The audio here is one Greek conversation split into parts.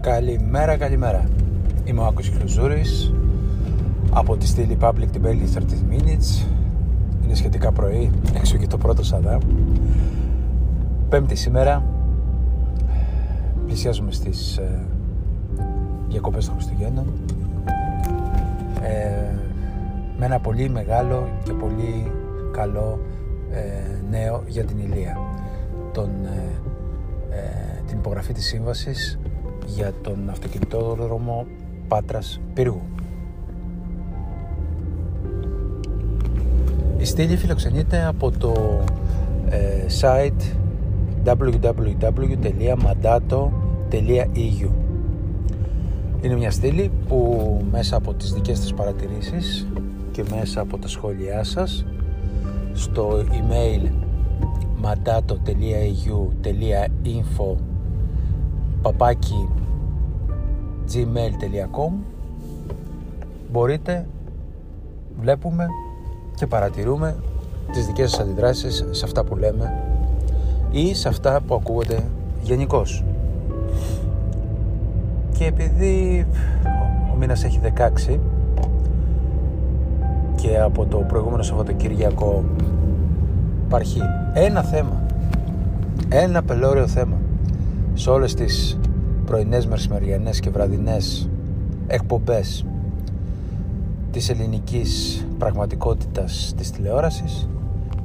Καλημέρα, καλημέρα. Είμαι ο Άκος Χλουζούρης από τη στήλη Public Debate 30 Minutes. Είναι σχετικά πρωί, έξω και το πρώτο σαδά. Πέμπτη σήμερα. Πλησιάζουμε στις ε, διακοπές των Χριστουγέννων. Ε, με ένα πολύ μεγάλο και πολύ καλό ε, νέο για την Ηλία. Τον, ε, ε, την υπογραφή της σύμβασης για τον αυτοκινητόδρομο Πάτρας Πύργου. Η στήλη φιλοξενείται από το ε, site www.mandato.eu Είναι μια στήλη που μέσα από τις δικές της παρατηρήσεις και μέσα από τα σχόλιά σας στο email mandato.eu.info παπάκι gmail.com μπορείτε βλέπουμε και παρατηρούμε τις δικές σας αντιδράσεις σε αυτά που λέμε ή σε αυτά που ακούγονται γενικώς. Και επειδή ο μήνας έχει 16 και από το προηγούμενο Σαββατοκύριακο υπάρχει ένα θέμα ένα πελώριο θέμα σε όλες τις πρωινές, μεσημεριανές και βραδινές εκπομπές της ελληνικής πραγματικότητας της τηλεόρασης.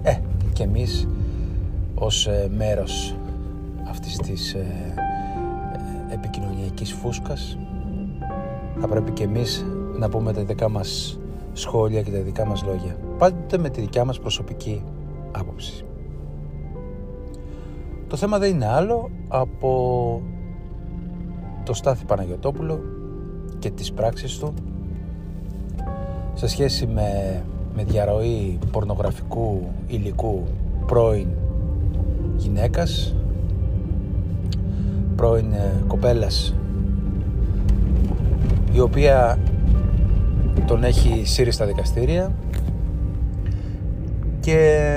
Ε, και εμείς ως ε, μέρος αυτής της ε, ε, επικοινωνιακής φούσκας θα πρέπει και εμείς να πούμε τα δικά μας σχόλια και τα δικά μας λόγια. Πάντοτε με τη δικιά μας προσωπική άποψη. Το θέμα δεν είναι άλλο από το Στάθη Παναγιωτόπουλο και τις πράξεις του σε σχέση με, με διαρροή πορνογραφικού υλικού πρώην γυναίκας πρώην ε, κοπέλας η οποία τον έχει σύρει στα δικαστήρια και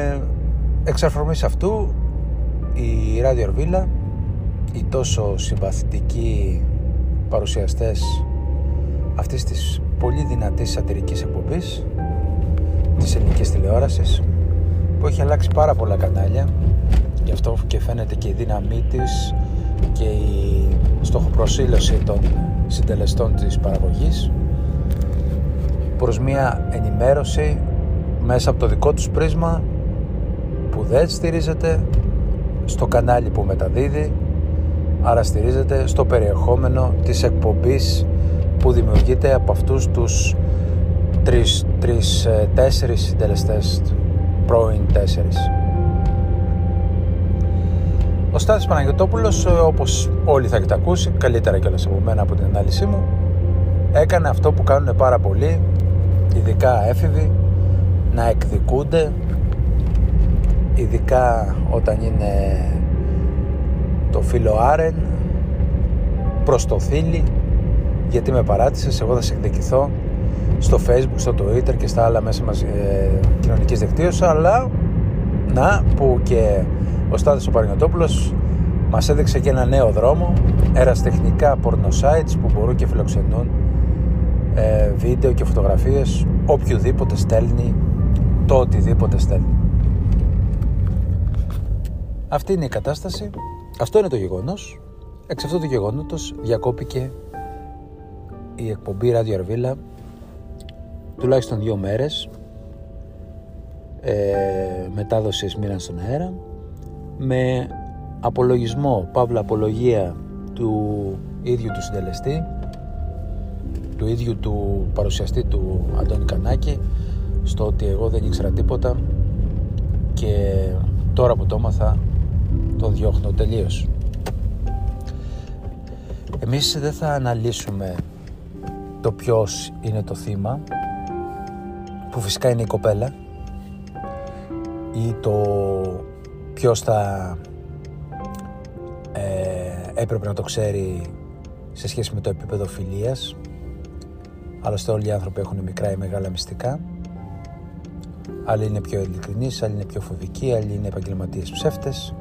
εξ αυτού η Radio Αρβίλα οι τόσο συμπαθητικοί παρουσιαστές αυτής της πολύ δυνατής σατυρικής εκπομπής της ελληνικής τηλεόρασης που έχει αλλάξει πάρα πολλά κανάλια. Γι' αυτό και φαίνεται και η δύναμή της και η στοχοπροσύλωση των συντελεστών της παραγωγής προς μια ενημέρωση μέσα από το δικό τους πρίσμα που δεν στηρίζεται στο κανάλι που μεταδίδει άρα στηρίζεται στο περιεχόμενο της εκπομπής που δημιουργείται από αυτούς τους τρεις, τρεις ε, τέσσερις συντελεστές πρώην τέσσερις. Ο Στάθης Παναγιωτόπουλος ε, όπως όλοι θα έχετε ακούσει καλύτερα κιόλας από μένα από την ανάλυση μου έκανε αυτό που κάνουν πάρα πολλοί ειδικά έφηβοι να εκδικούνται ειδικά όταν είναι το φίλο Άρεν προς το θήλι γιατί με παράτησες εγώ θα σε εκδικηθώ στο facebook, στο twitter και στα άλλα μέσα μας ε, κοινωνικής δικτύωσης αλλά να που και ο Στάδης ο Παρινοτόπουλος μας έδειξε και ένα νέο δρόμο εραστεχνικά sites που μπορούν και φιλοξενούν ε, βίντεο και φωτογραφίες οποιοδήποτε στέλνει το οτιδήποτε στέλνει. Αυτή είναι η κατάσταση, αυτό είναι το γεγονός. Εξ αυτού του γεγονότος διακόπηκε η εκπομπή Radio Αρβίλα τουλάχιστον δύο μέρες ε, μετάδοσης μοίραν στον αέρα με απολογισμό, παύλα απολογία του ίδιου του συντελεστή του ίδιου του παρουσιαστή του Αντώνη Κανάκη στο ότι εγώ δεν ήξερα τίποτα και τώρα που το έμαθα τον διώχνω τελείως. Εμείς δεν θα αναλύσουμε το ποιος είναι το θύμα που φυσικά είναι η κοπέλα ή το ποιος θα ε, έπρεπε να το ξέρει σε σχέση με το επίπεδο φιλίας. Άλλωστε όλοι οι άνθρωποι έχουν μικρά ή μεγάλα μυστικά. Άλλοι είναι πιο ειλικρινείς, άλλοι είναι πιο φοβικοί, άλλοι είναι επαγγελματίες ψεύτες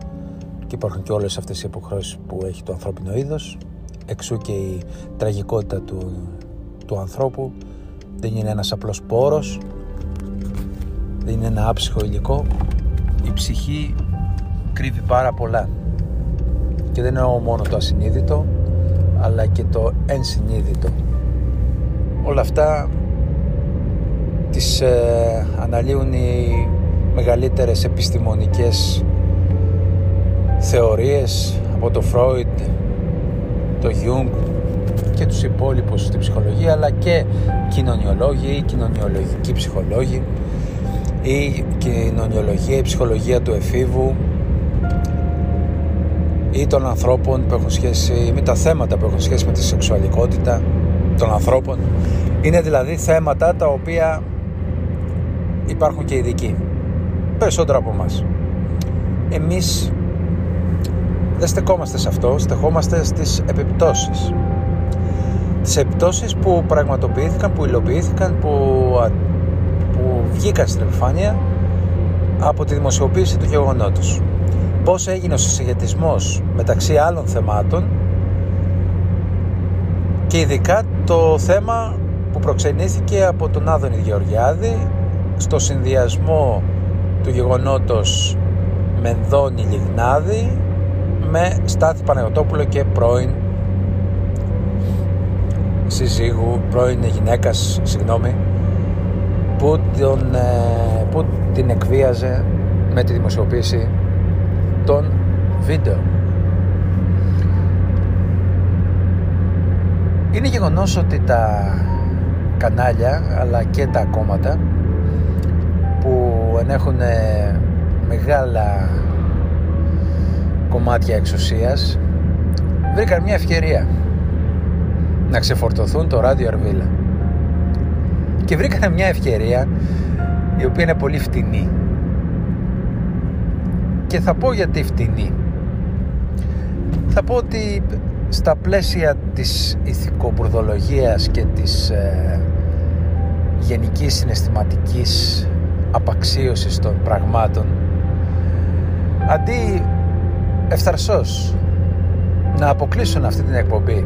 και υπάρχουν και όλες αυτές οι υποχρεώσεις που έχει το ανθρώπινο είδος. Εξού και η τραγικότητα του, του ανθρώπου. Δεν είναι ένας απλός πόρος. Δεν είναι ένα άψυχο υλικό. Η ψυχή κρύβει πάρα πολλά. Και δεν εννοώ μόνο το ασυνείδητο αλλά και το ενσυνείδητο. Όλα αυτά τις ε, αναλύουν οι μεγαλύτερες επιστημονικές θεωρίες από το Φρόιντ, το Jung και τους υπόλοιπους στην ψυχολογία αλλά και κοινωνιολόγοι ή κοινωνιολογικοί ψυχολόγοι ή κοινωνιολογία, η ψυχολογία του εφήβου ή των ανθρώπων που έχουν σχέση με τα θέματα που έχουν σχέση με τη σεξουαλικότητα των ανθρώπων. Είναι δηλαδή θέματα τα οποία υπάρχουν και ειδικοί. Περισσότερο από εμάς. Εμείς δεν στεκόμαστε σε αυτό, στεκόμαστε στις επιπτώσεις. Τις επιπτώσεις που πραγματοποιήθηκαν, που υλοποιήθηκαν, που, που βγήκαν στην επιφάνεια από τη δημοσιοποίηση του γεγονότος. Πώς έγινε ο συσχετισμός μεταξύ άλλων θεμάτων και ειδικά το θέμα που προξενήθηκε από τον Άδωνη Γεωργιάδη στο συνδυασμό του γεγονότος Μενδώνη Λιγνάδη με Στάθη Παναγιωτόπουλο και πρώην συζύγου, πρώην γυναίκας, συγγνώμη, που, τον, ε, που την εκβίαζε με τη δημοσιοποίηση των βίντεο. Είναι γεγονός ότι τα κανάλια αλλά και τα κόμματα που ενέχουν μεγάλα κομμάτια εξουσίας βρήκαν μια ευκαιρία να ξεφορτωθούν το ράδιο Αρβίλα. Και βρήκαν μια ευκαιρία η οποία είναι πολύ φτηνή. Και θα πω γιατί φτηνή. Θα πω ότι στα πλαίσια της ηθικοπουρδολογίας και της ε, γενικής συναισθηματικής απαξίωσης των πραγμάτων αντί ευθαρσώς να αποκλείσουν αυτή την εκπομπή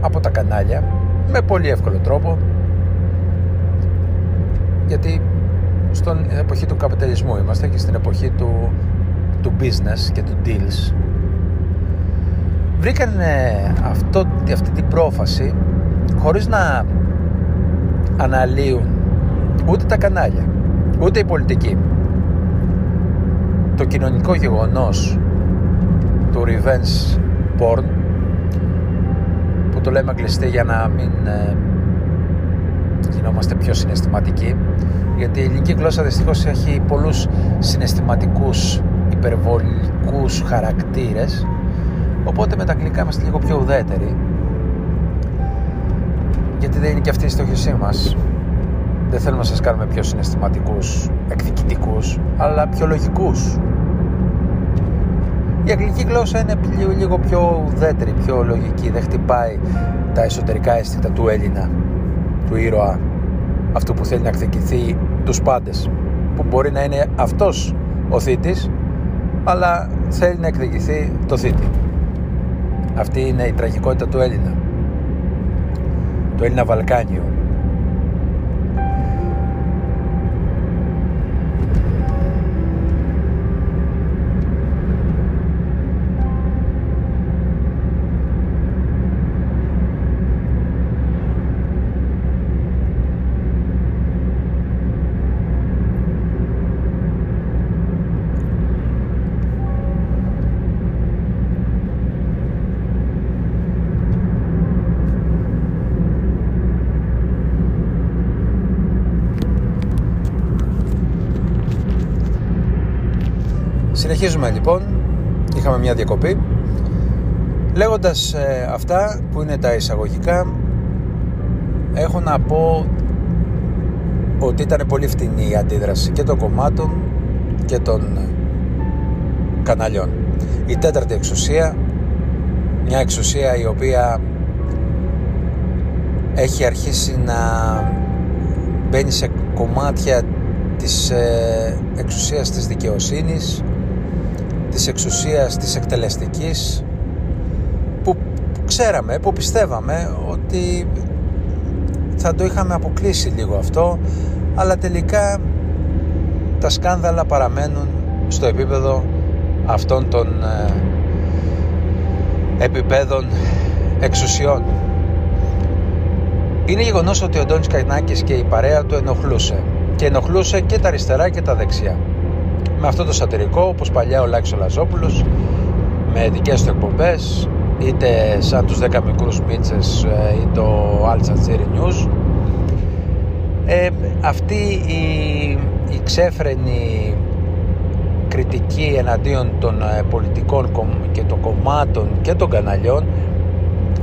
από τα κανάλια με πολύ εύκολο τρόπο γιατί στην εποχή του καπιταλισμού είμαστε και στην εποχή του, του business και του deals. Βρήκαν αυτό, αυτή την πρόφαση χωρίς να αναλύουν ούτε τα κανάλια ούτε η πολιτική το κοινωνικό γεγονός του revenge porn που το λέμε αγγλιστή για να μην ε, γινόμαστε πιο συναισθηματικοί γιατί η ελληνική γλώσσα δυστυχώς έχει πολλούς συναισθηματικούς υπερβολικούς χαρακτήρες οπότε με τα αγγλικά είμαστε λίγο πιο ουδέτεροι γιατί δεν είναι και αυτή η στόχησή μας δεν θέλουμε να σας κάνουμε πιο συναισθηματικούς, εκδικητικούς, αλλά πιο λογικούς. Η αγγλική γλώσσα είναι λίγο πιο ουδέτερη, πιο λογική. Δεν χτυπάει τα εσωτερικά αίσθητα του Έλληνα, του ήρωα, αυτού που θέλει να εκδικηθεί τους πάντες. Που μπορεί να είναι αυτός ο θήτης, αλλά θέλει να εκδικηθεί το θήτη. Αυτή είναι η τραγικότητα του Έλληνα. Του Έλληνα Βαλκάνιου. Συνεχίζουμε λοιπόν, είχαμε μια διακοπή. Λέγοντας ε, αυτά που είναι τα εισαγωγικά Έχω να πω ότι ήταν πολύ φτηνή η αντίδραση και των κομμάτων και των καναλιών. Η τέταρτη εξουσία Μια εξουσία η οποία έχει αρχίσει να μπαίνει σε κομμάτια της ε, εξουσίας της δικαιοσύνης της εξουσίας της εκτελεστικής που ξέραμε, που πιστεύαμε ότι θα το είχαμε αποκλείσει λίγο αυτό αλλά τελικά τα σκάνδαλα παραμένουν στο επίπεδο αυτών των ε, επιπέδων εξουσιών. Είναι γεγονός ότι ο Ντόνι Καϊνάκης και η παρέα του ενοχλούσε. Και ενοχλούσε και τα αριστερά και τα δεξιά. Με αυτό το σατυρικό, όπως παλιά ο Λάκης ο Λαζόπουλος, με δικέ του εκπομπές, είτε σαν τους 10 μικρούς μίτσες ε, ή το Al Jazeera News. Ε, αυτή η, η ξέφρενη κριτική εναντίον των ε, πολιτικών και των κομμάτων και των καναλιών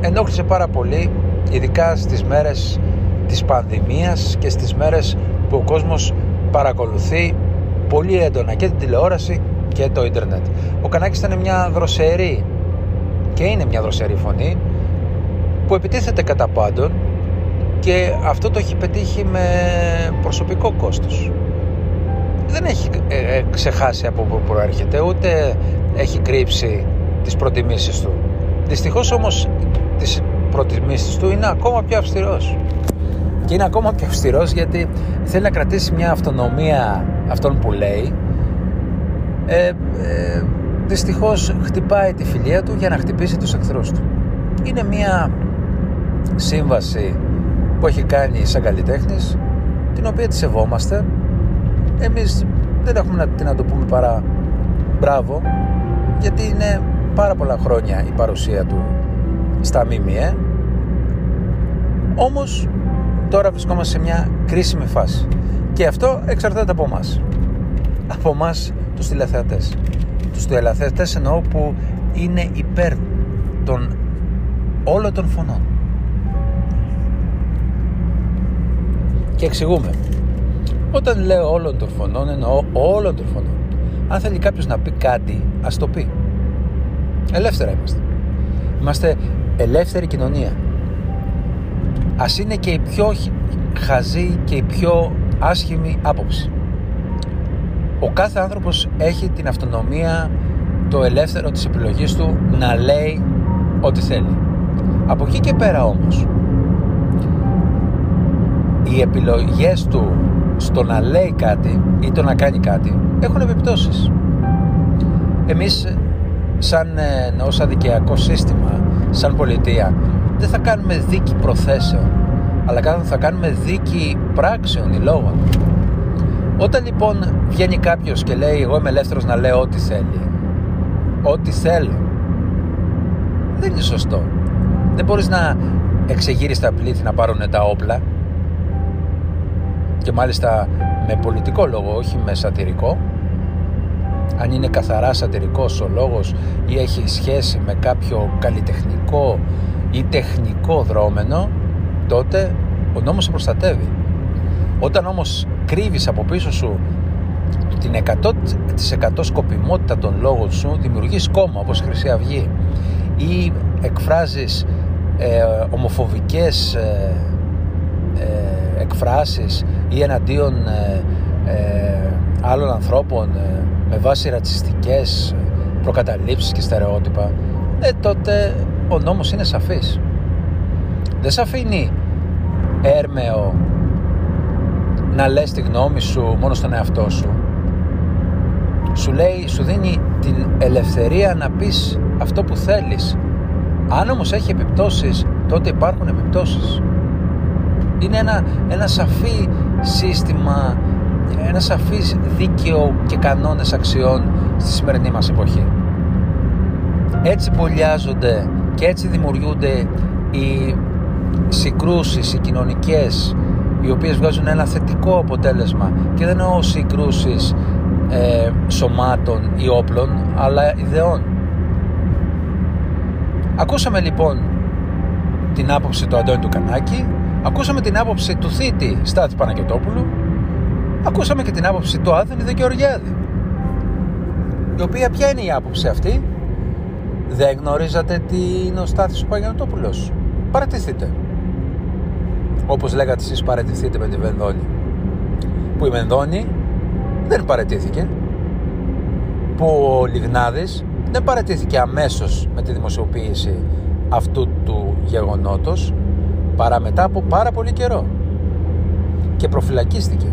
ενόχλησε πάρα πολύ ειδικά στις μέρες της πανδημίας και στις μέρες που ο κόσμος παρακολουθεί πολύ έντονα και την τηλεόραση και το ίντερνετ. Ο Κανάκης ήταν μια δροσερή και είναι μια δροσερή φωνή που επιτίθεται κατά πάντων και αυτό το έχει πετύχει με προσωπικό κόστος. Δεν έχει ε, ε, ξεχάσει από πού προέρχεται, ούτε έχει κρύψει τις προτιμήσεις του. Δυστυχώς όμως τις προτιμήσεις του είναι ακόμα πιο αυστηρός. Και είναι ακόμα πιο αυστηρός γιατί θέλει να κρατήσει μια αυτονομία αυτών που λέει. Ε, ε, δυστυχώς χτυπάει τη φιλία του για να χτυπήσει τους εχθρούς του. Είναι μια σύμβαση που έχει κάνει σαν καλλιτέχνης την οποία τη σεβόμαστε εμείς δεν έχουμε να, τι να το πούμε παρά μπράβο γιατί είναι πάρα πολλά χρόνια η παρουσία του στα ΜΜΕ όμως τώρα βρισκόμαστε σε μια κρίσιμη φάση και αυτό εξαρτάται από μας από μας τους τηλεθεατές. Τους τηλεθεατές εννοώ που είναι υπέρ των όλων των φωνών. Και εξηγούμε. Όταν λέω όλων των φωνών εννοώ όλων των φωνών. Αν θέλει κάποιος να πει κάτι ας το πει. Ελεύθερα είμαστε. Είμαστε ελεύθερη κοινωνία. Ας είναι και η πιο χαζή και η πιο άσχημη άποψη. Ο κάθε άνθρωπος έχει την αυτονομία το ελεύθερο της επιλογής του να λέει ό,τι θέλει. Από εκεί και πέρα όμως οι επιλογές του στο να λέει κάτι ή το να κάνει κάτι έχουν επιπτώσεις. Εμείς σαν ε, ως αδικαιακό σύστημα σαν πολιτεία δεν θα κάνουμε δίκη προθέσεων αλλά θα κάνουμε δίκη πράξεων ή λόγων όταν λοιπόν βγαίνει κάποιος και λέει εγώ είμαι ελεύθερος να λέω ό,τι θέλει ό,τι θέλω δεν είναι σωστό. Δεν μπορείς να εξεγείρεις τα πλήθη να πάρουν τα όπλα. Και μάλιστα με πολιτικό λόγο όχι με σατυρικό. Αν είναι καθαρά σατυρικός ο λόγος ή έχει σχέση με κάποιο καλλιτεχνικό ή τεχνικό δρόμενο τότε ο νόμος σε προστατεύει. Όταν όμως κρύβεις από πίσω σου την 100% σκοπιμότητα των λόγων σου δημιουργείς κόμμα όπως η Χρυσή Αυγή ή εκφράζεις ε, ομοφοβικές ε, ε, εκφράσεις ή εναντίον ε, ε, άλλων ανθρώπων με βάση ρατσιστικές προκαταλήψεις και στερεότυπα ε, τότε ο νόμος είναι σαφής. Δεν σε αφήνει έρμεο να λες τη γνώμη σου μόνο στον εαυτό σου. Σου λέει, σου δίνει την ελευθερία να πεις αυτό που θέλεις. Αν όμως έχει επιπτώσεις τότε υπάρχουν επιπτώσεις. Είναι ένα, ένα σαφή σύστημα ένα σαφής δίκαιο και κανόνες αξιών στη σημερινή μας εποχή. Έτσι πολιάζονται και έτσι δημιουργούνται οι συγκρούσεις, οι κοινωνικές, οι οποίες βγάζουν ένα θετικό αποτέλεσμα και δεν εννοώ συγκρούσεις ε, σωμάτων ή όπλων, αλλά ιδεών. Ακούσαμε λοιπόν την άποψη του Αντώνη του Κανάκη, ακούσαμε την άποψη του Θήτη Στάθη Παναγιωτόπουλου, ακούσαμε και την άποψη του Άδωνη Γεωργιάδη η οποία ποια είναι η άποψη αυτή; Δεν γνωρίζατε τι είναι ο Στάθης ο Παγιανοτόπουλος παρατηθείτε όπως λέγατε εσείς παρατηθείτε με τη Βενδόνη. Που η Βενδόνη δεν παρατήθηκε που ο Λιγνάδης δεν παρατήθηκε αμέσως με τη δημοσιοποίηση αυτού του γεγονότος παρά μετά από πάρα πολύ καιρό. Και προφυλακίστηκε.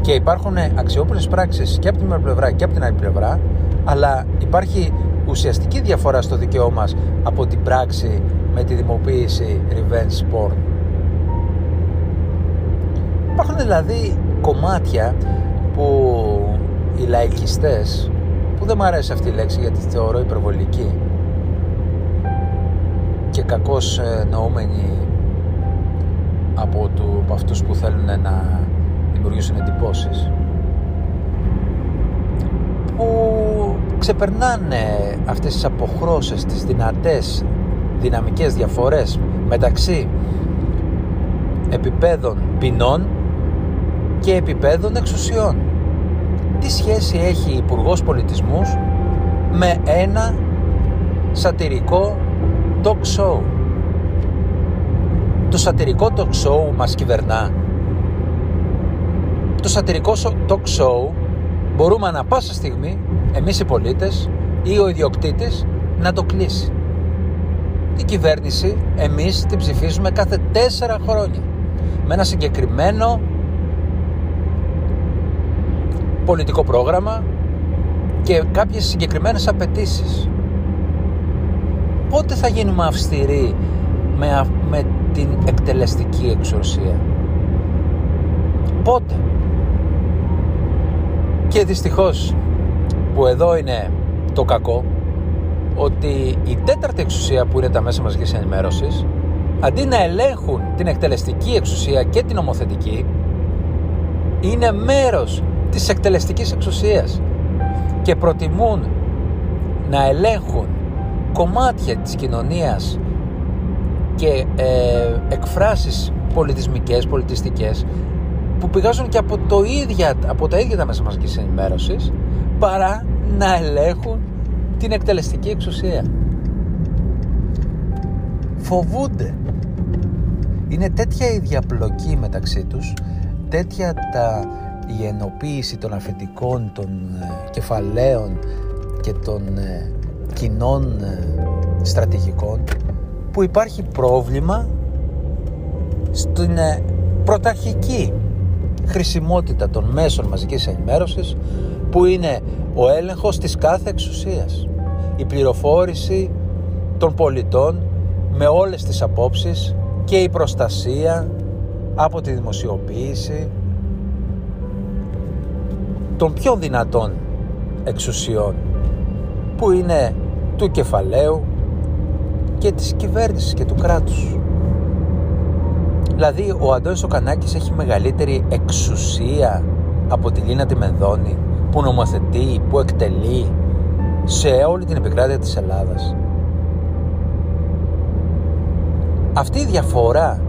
Και υπάρχουν αξιόπουλες πράξεις και από την μία πλευρά και από την άλλη πλευρά αλλά υπάρχει ουσιαστική διαφορά στο δικαίωμα μας από την πράξη με τη δημοποίηση revenge porn. Υπάρχουν δηλαδή κομμάτια που οι λαϊκιστές που δεν μου αρέσει αυτή η λέξη γιατί τη θεωρώ υπερβολική και κακώς ε, νοούμενη από, του, από αυτούς που θέλουν να δημιουργήσουν εντυπώσεις που ξεπερνάνε αυτές τις αποχρώσεις, τις δυνατές δυναμικές διαφορές μεταξύ επιπέδων ποινών και επιπέδων εξουσιών. Τι σχέση έχει η Υπουργός Πολιτισμούς με ένα σατυρικό talk show; Το σατυρικό talk show μας κυβερνά. Το σατυρικό talk show μπορούμε ανα πάσα στιγμή εμείς οι πολίτες ή ο ιδιοκτήτης να το κλείσει. Η κυβέρνηση εμείς την ψηφίζουμε κάθε τέσσερα χρόνια με ένα συγκεκριμένο πολιτικό πρόγραμμα και κάποιες συγκεκριμένες απαιτήσεις. Πότε θα γίνουμε αυστηροί με, με την εκτελεστική εξουσία; Πότε; Και δυστυχώς που εδώ είναι το κακό ότι η τέταρτη εξουσία που είναι τα μέσα μαζικής ενημέρωσης αντί να ελέγχουν την εκτελεστική εξουσία και την ομοθετική είναι μέρος της εκτελεστικής εξουσίας και προτιμούν να ελέγχουν κομμάτια της κοινωνίας και ε, εκφράσεις πολιτισμικές, πολιτιστικές που πηγάζουν και από, το ίδια, από τα ίδια τα μέσα μαζικής ενημέρωσης παρά να ελέγχουν την εκτελεστική εξουσία. Φοβούνται. Είναι τέτοια η διαπλοκή μεταξύ τους, τέτοια τα, η ενοποίηση των αφεντικών, των ε, κεφαλαίων και των ε, κοινών ε, στρατηγικών που υπάρχει πρόβλημα στην ε, πρωταρχική χρησιμότητα των μέσων μαζικής ενημέρωσης που είναι ο έλεγχος της κάθε εξουσίας. Η πληροφόρηση των πολιτών με όλες τις απόψεις και η προστασία από τη δημοσιοποίηση των πιο δυνατών εξουσιών που είναι του κεφαλαίου και της κυβέρνησης και του κράτους. Δηλαδή ο Αντώνης ο Κανάκης έχει μεγαλύτερη εξουσία από τη Λίνα τη Μενδώνη που νομοθετεί, που εκτελεί σε όλη την επικράτεια της Ελλάδας. Αυτή η διαφορά,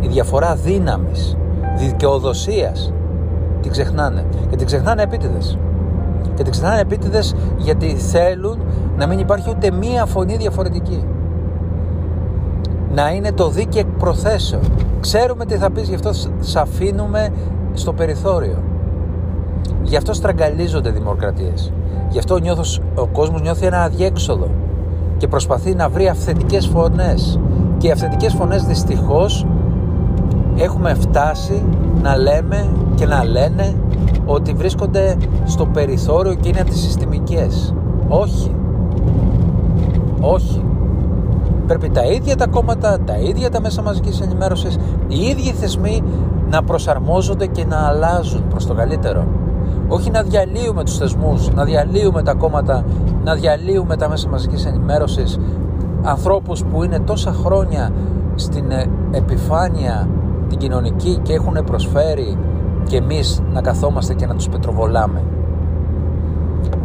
η διαφορά δύναμης, δικαιοδοσίας, την ξεχνάνε. Και την ξεχνάνε επίτηδες. Και την ξεχνάνε επίτηδες γιατί θέλουν να μην υπάρχει ούτε μία φωνή διαφορετική. Να είναι το δίκαιο προθέσεων. Ξέρουμε τι θα πεις, γι' αυτό σε αφήνουμε στο περιθώριο. Γι' αυτό στραγγαλίζονται δημοκρατίες. Γι' αυτό νιώθω, ο κόσμος νιώθει ένα αδιέξοδο και προσπαθεί να βρει αυθεντικές φωνές. Και οι αυθεντικές φωνές δυστυχώς έχουμε φτάσει να λέμε και να λένε ότι βρίσκονται στο περιθώριο και είναι αντισυστημικές. Όχι. Όχι. Πρέπει τα ίδια τα κόμματα, τα ίδια τα μέσα μαζικής ενημέρωσης, οι ίδιοι θεσμοί να προσαρμόζονται και να αλλάζουν προς το καλύτερο. Όχι να διαλύουμε τους θεσμούς, να διαλύουμε τα κόμματα, να διαλύουμε τα μέσα μαζικής ενημέρωσης, ανθρώπους που είναι τόσα χρόνια στην ε, επιφάνεια την κοινωνική και έχουν προσφέρει και εμείς να καθόμαστε και να τους πετροβολάμε.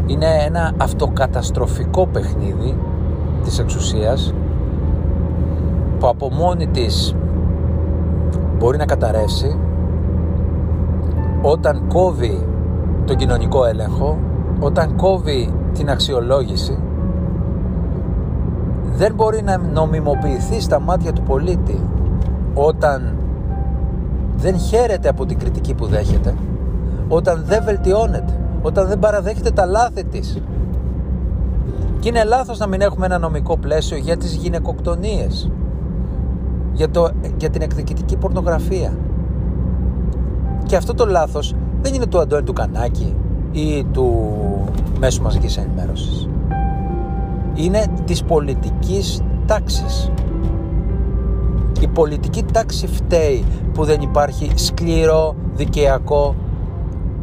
Είναι ένα αυτοκαταστροφικό παιχνίδι της εξουσίας που από μόνη της μπορεί να καταρρεύσει όταν κόβει τον κοινωνικό έλεγχο, όταν κόβει την αξιολόγηση, δεν μπορεί να νομιμοποιηθεί στα μάτια του πολίτη όταν δεν χαίρεται από την κριτική που δέχεται, όταν δεν βελτιώνεται, όταν δεν παραδέχεται τα λάθη της. Και είναι λάθος να μην έχουμε ένα νομικό πλαίσιο για τις γυναικοκτονίες. Για, το, για την εκδικητική πορνογραφία. Και αυτό το λάθος δεν είναι του Αντώνη του Κανάκη ή του μέσου μαζικής ενημέρωσης. Είναι της πολιτικής τάξης. Η πολιτική τάξη φταίει που δεν υπάρχει σκληρό δικαιακό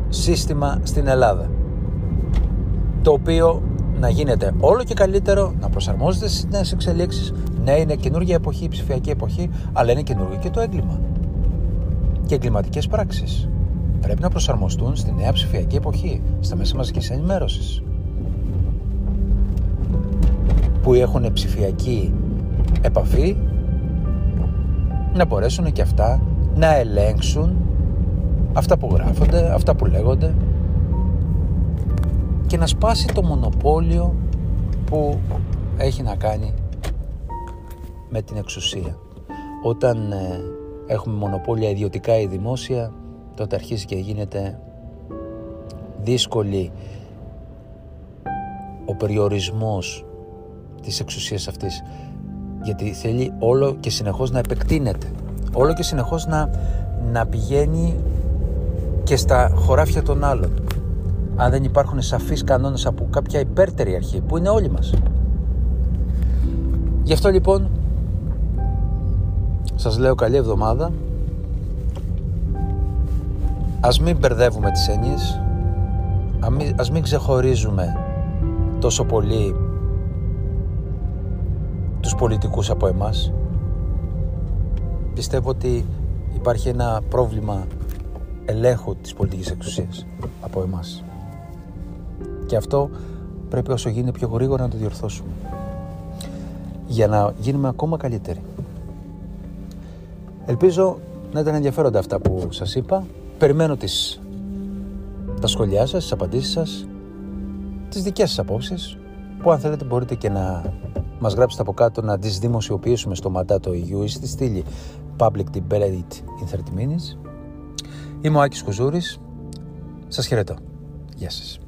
σύστημα στην Ελλάδα. Το οποίο να γίνεται όλο και καλύτερο, να προσαρμόζεται στις νέες εξελίξεις. Ναι, είναι καινούργια εποχή, ψηφιακή εποχή, αλλά είναι καινούργιο και το έγκλημα. Και εγκληματικές πράξεις πρέπει να προσαρμοστούν στη νέα ψηφιακή εποχή, στα μέσα μαζικής ενημέρωσης. Που έχουν ψηφιακή επαφή, να μπορέσουν και αυτά να ελέγξουν αυτά που γράφονται, αυτά που λέγονται και να σπάσει το μονοπόλιο που έχει να κάνει με την εξουσία. Όταν ε, έχουμε μονοπόλια ιδιωτικά ή δημόσια, τότε αρχίζει και γίνεται δύσκολη ο περιορισμός της εξουσίας αυτής. Γιατί θέλει όλο και συνεχώς να επεκτείνεται. Όλο και συνεχώς να, να πηγαίνει και στα χωράφια των άλλων. Αν δεν υπάρχουν σαφείς κανόνες από κάποια υπέρτερη αρχή που είναι όλοι μας. Γι' αυτό λοιπόν σας λέω καλή εβδομάδα Ας μην μπερδεύουμε τις έννοιες, ας μην ξεχωρίζουμε τόσο πολύ τους πολιτικούς από εμάς. Πιστεύω ότι υπάρχει ένα πρόβλημα ελέγχου της πολιτικής εξουσίας από εμάς. Και αυτό πρέπει όσο γίνει πιο γρήγορα να το διορθώσουμε. Για να γίνουμε ακόμα καλύτεροι. Ελπίζω να ήταν ενδιαφέροντα αυτά που σας είπα περιμένω τις, τα σχόλιά σας, τις απαντήσεις σας, τις δικές σας απόψεις, που αν θέλετε μπορείτε και να μας γράψετε από κάτω να τις δημοσιοποιήσουμε στο Μαντάτο EU ή στη στήλη Public Debate in 30 Minutes. Είμαι ο Άκης Κουζούρης. Σας χαιρετώ. Γεια σας.